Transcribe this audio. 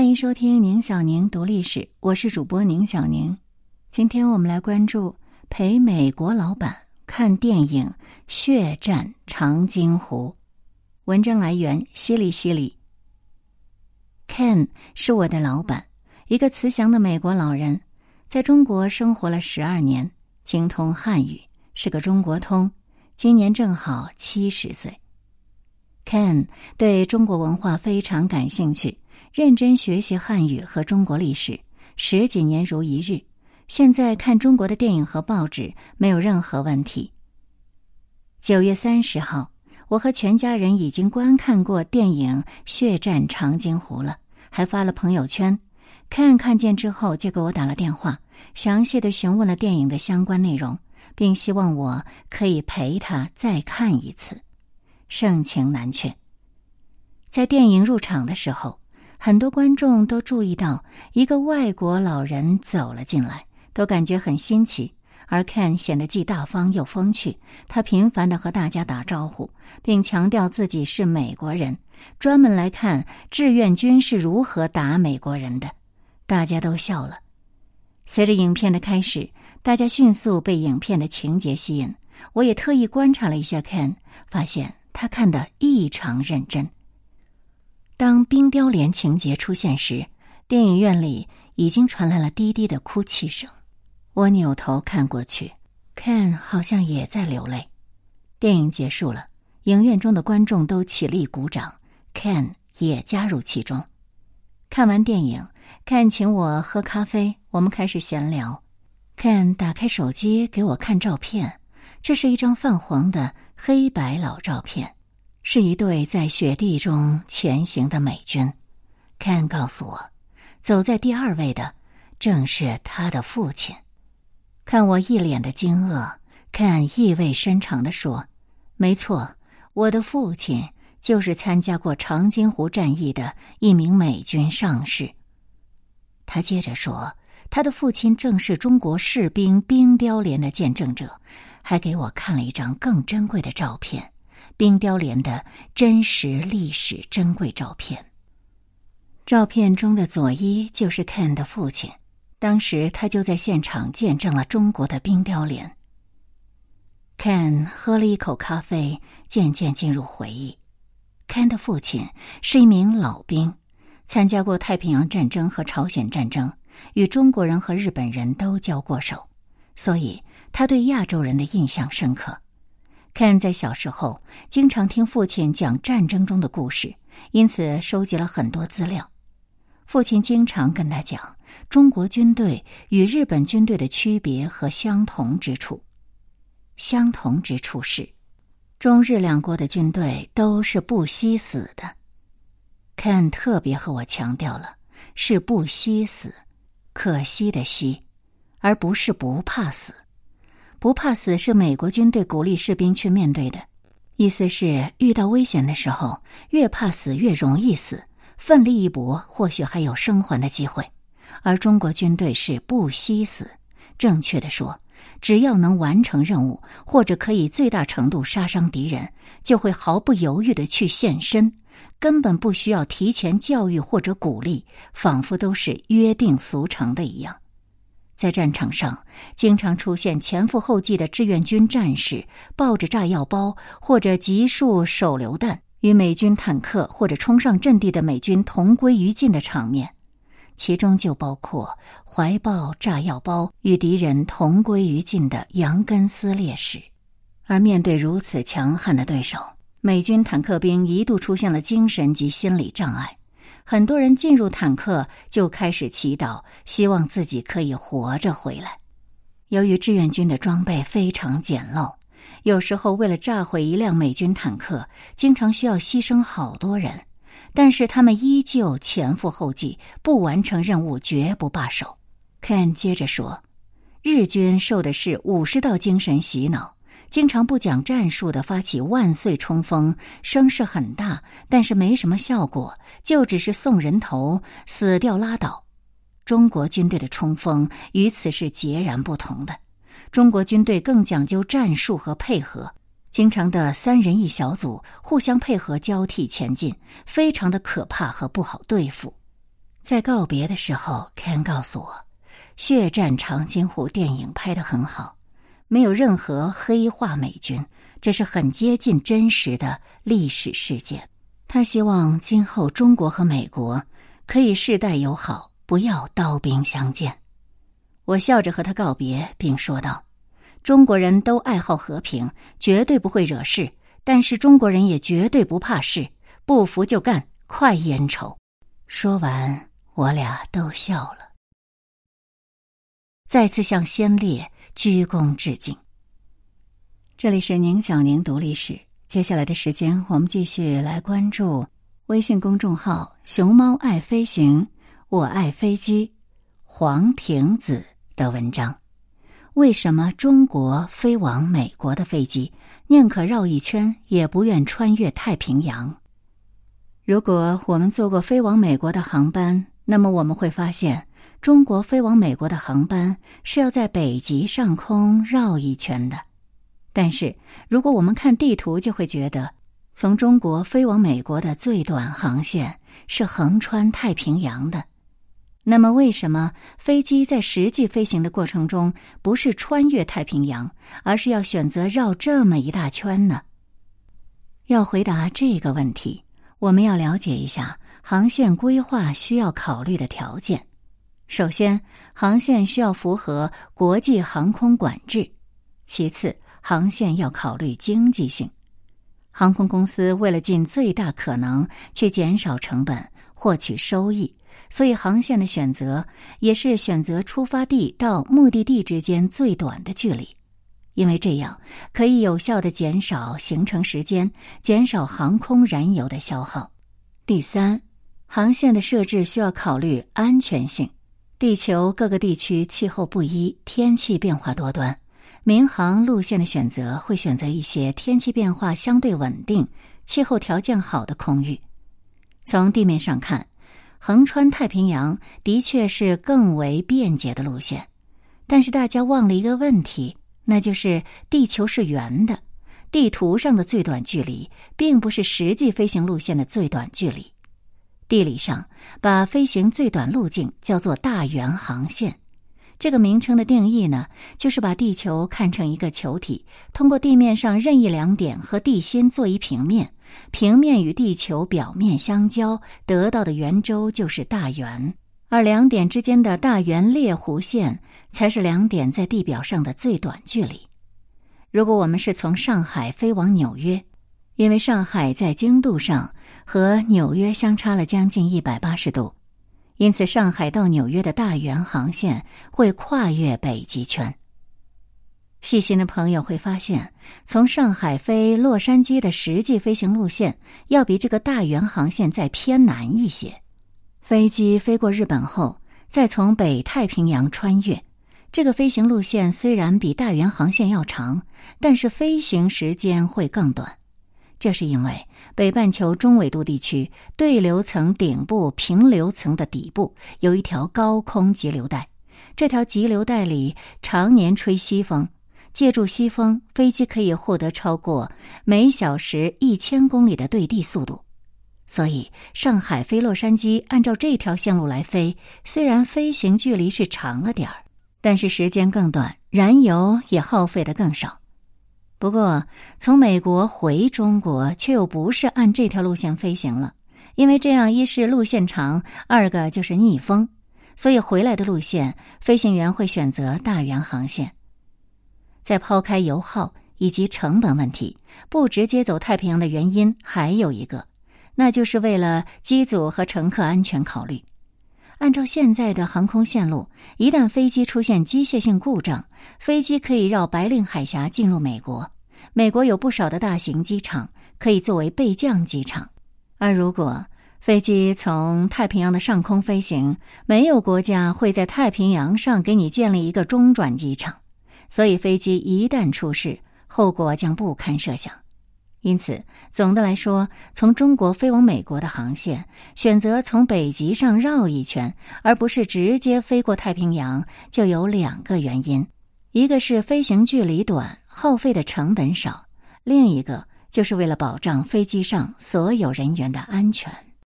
欢迎收听宁小宁读历史，我是主播宁小宁。今天我们来关注陪美国老板看电影《血战长津湖》。文章来源：西里西里。Ken 是我的老板，一个慈祥的美国老人，在中国生活了十二年，精通汉语，是个中国通，今年正好七十岁。Ken 对中国文化非常感兴趣。认真学习汉语和中国历史十几年如一日，现在看中国的电影和报纸没有任何问题。九月三十号，我和全家人已经观看过电影《血战长津湖》了，还发了朋友圈。看看见之后就给我打了电话，详细的询问了电影的相关内容，并希望我可以陪他再看一次，盛情难却。在电影入场的时候。很多观众都注意到一个外国老人走了进来，都感觉很新奇。而 Ken 显得既大方又风趣，他频繁的和大家打招呼，并强调自己是美国人，专门来看志愿军是如何打美国人的。大家都笑了。随着影片的开始，大家迅速被影片的情节吸引。我也特意观察了一下 Ken，发现他看得异常认真。当冰雕连情节出现时，电影院里已经传来了低低的哭泣声。我扭头看过去，Ken 好像也在流泪。电影结束了，影院中的观众都起立鼓掌，Ken 也加入其中。看完电影，Ken 请我喝咖啡，我们开始闲聊。Ken 打开手机给我看照片，这是一张泛黄的黑白老照片。是一队在雪地中前行的美军。Ken 告诉我，走在第二位的正是他的父亲。看我一脸的惊愕，Ken 意味深长的说：“没错，我的父亲就是参加过长津湖战役的一名美军上士。”他接着说：“他的父亲正是中国士兵冰雕连的见证者。”还给我看了一张更珍贵的照片。冰雕连的真实历史珍贵照片。照片中的佐伊就是 Ken 的父亲，当时他就在现场见证了中国的冰雕连。Ken 喝了一口咖啡，渐渐进入回忆。Ken 的父亲是一名老兵，参加过太平洋战争和朝鲜战争，与中国人和日本人都交过手，所以他对亚洲人的印象深刻。Ken 在小时候经常听父亲讲战争中的故事，因此收集了很多资料。父亲经常跟他讲中国军队与日本军队的区别和相同之处。相同之处是，中日两国的军队都是不惜死的。Ken 特别和我强调了，是不惜死，可惜的惜，而不是不怕死。不怕死是美国军队鼓励士兵去面对的，意思是遇到危险的时候，越怕死越容易死，奋力一搏，或许还有生还的机会。而中国军队是不惜死，正确的说，只要能完成任务，或者可以最大程度杀伤敌人，就会毫不犹豫的去献身，根本不需要提前教育或者鼓励，仿佛都是约定俗成的一样。在战场上，经常出现前赴后继的志愿军战士抱着炸药包或者集束手榴弹，与美军坦克或者冲上阵地的美军同归于尽的场面，其中就包括怀抱炸药包与敌人同归于尽的杨根思烈士。而面对如此强悍的对手，美军坦克兵一度出现了精神及心理障碍。很多人进入坦克就开始祈祷，希望自己可以活着回来。由于志愿军的装备非常简陋，有时候为了炸毁一辆美军坦克，经常需要牺牲好多人。但是他们依旧前赴后继，不完成任务绝不罢手。Ken 接着说：“日军受的是武士道精神洗脑。”经常不讲战术的发起万岁冲锋，声势很大，但是没什么效果，就只是送人头，死掉拉倒。中国军队的冲锋与此是截然不同的，中国军队更讲究战术和配合，经常的三人一小组，互相配合交替前进，非常的可怕和不好对付。在告别的时候，Ken 告诉我，《血战长津湖》电影拍得很好，没有任何黑化美军，这是很接近真实的历史事件。他希望今后中国和美国可以世代友好，不要刀兵相见。我笑着和他告别，并说道：“中国人都爱好和平，绝对不会惹事。但是中国人也绝对不怕事，不服就干，快意恩仇。”说完，我俩都笑了，再次向先烈鞠躬致敬。这里是宁小宁读历史。接下来的时间，我们继续来关注微信公众号“熊猫爱飞行，我爱飞机”黄亭子的文章。为什么中国飞往美国的飞机宁可绕一圈，也不愿穿越太平洋？如果我们坐过飞往美国的航班，那么我们会发现，中国飞往美国的航班是要在北极上空绕一圈的。但是，如果我们看地图，就会觉得，从中国飞往美国的最短航线是横穿太平洋的。那么，为什么飞机在实际飞行的过程中不是穿越太平洋，而是要选择绕这么一大圈呢？要回答这个问题，我们要了解一下航线规划需要考虑的条件。首先，航线需要符合国际航空管制；其次，航线要考虑经济性，航空公司为了尽最大可能去减少成本、获取收益，所以航线的选择也是选择出发地到目的地之间最短的距离，因为这样可以有效的减少行程时间，减少航空燃油的消耗。第三，航线的设置需要考虑安全性，地球各个地区气候不一，天气变化多端。民航路线的选择会选择一些天气变化相对稳定、气候条件好的空域。从地面上看，横穿太平洋的确是更为便捷的路线。但是大家忘了一个问题，那就是地球是圆的，地图上的最短距离并不是实际飞行路线的最短距离。地理上把飞行最短路径叫做大圆航线。这个名称的定义呢，就是把地球看成一个球体，通过地面上任意两点和地心做一平面，平面与地球表面相交，得到的圆周就是大圆，而两点之间的大圆猎弧线才是两点在地表上的最短距离。如果我们是从上海飞往纽约，因为上海在经度上和纽约相差了将近一百八十度。因此，上海到纽约的大圆航线会跨越北极圈。细心的朋友会发现，从上海飞洛杉矶的实际飞行路线要比这个大圆航线再偏南一些。飞机飞过日本后，再从北太平洋穿越，这个飞行路线虽然比大圆航线要长，但是飞行时间会更短。这是因为北半球中纬度地区对流层顶部平流层的底部有一条高空急流带，这条急流带里常年吹西风，借助西风，飞机可以获得超过每小时一千公里的对地速度。所以，上海飞洛杉矶按照这条线路来飞，虽然飞行距离是长了点儿，但是时间更短，燃油也耗费的更少。不过，从美国回中国却又不是按这条路线飞行了，因为这样一是路线长，二个就是逆风，所以回来的路线飞行员会选择大圆航线。在抛开油耗以及成本问题，不直接走太平洋的原因还有一个，那就是为了机组和乘客安全考虑。按照现在的航空线路，一旦飞机出现机械性故障，飞机可以绕白令海峡进入美国。美国有不少的大型机场可以作为备降机场，而如果飞机从太平洋的上空飞行，没有国家会在太平洋上给你建立一个中转机场，所以飞机一旦出事，后果将不堪设想。因此，总的来说，从中国飞往美国的航线，选择从北极上绕一圈，而不是直接飞过太平洋，就有两个原因：一个是飞行距离短，耗费的成本少；另一个就是为了保障飞机上所有人员的安全。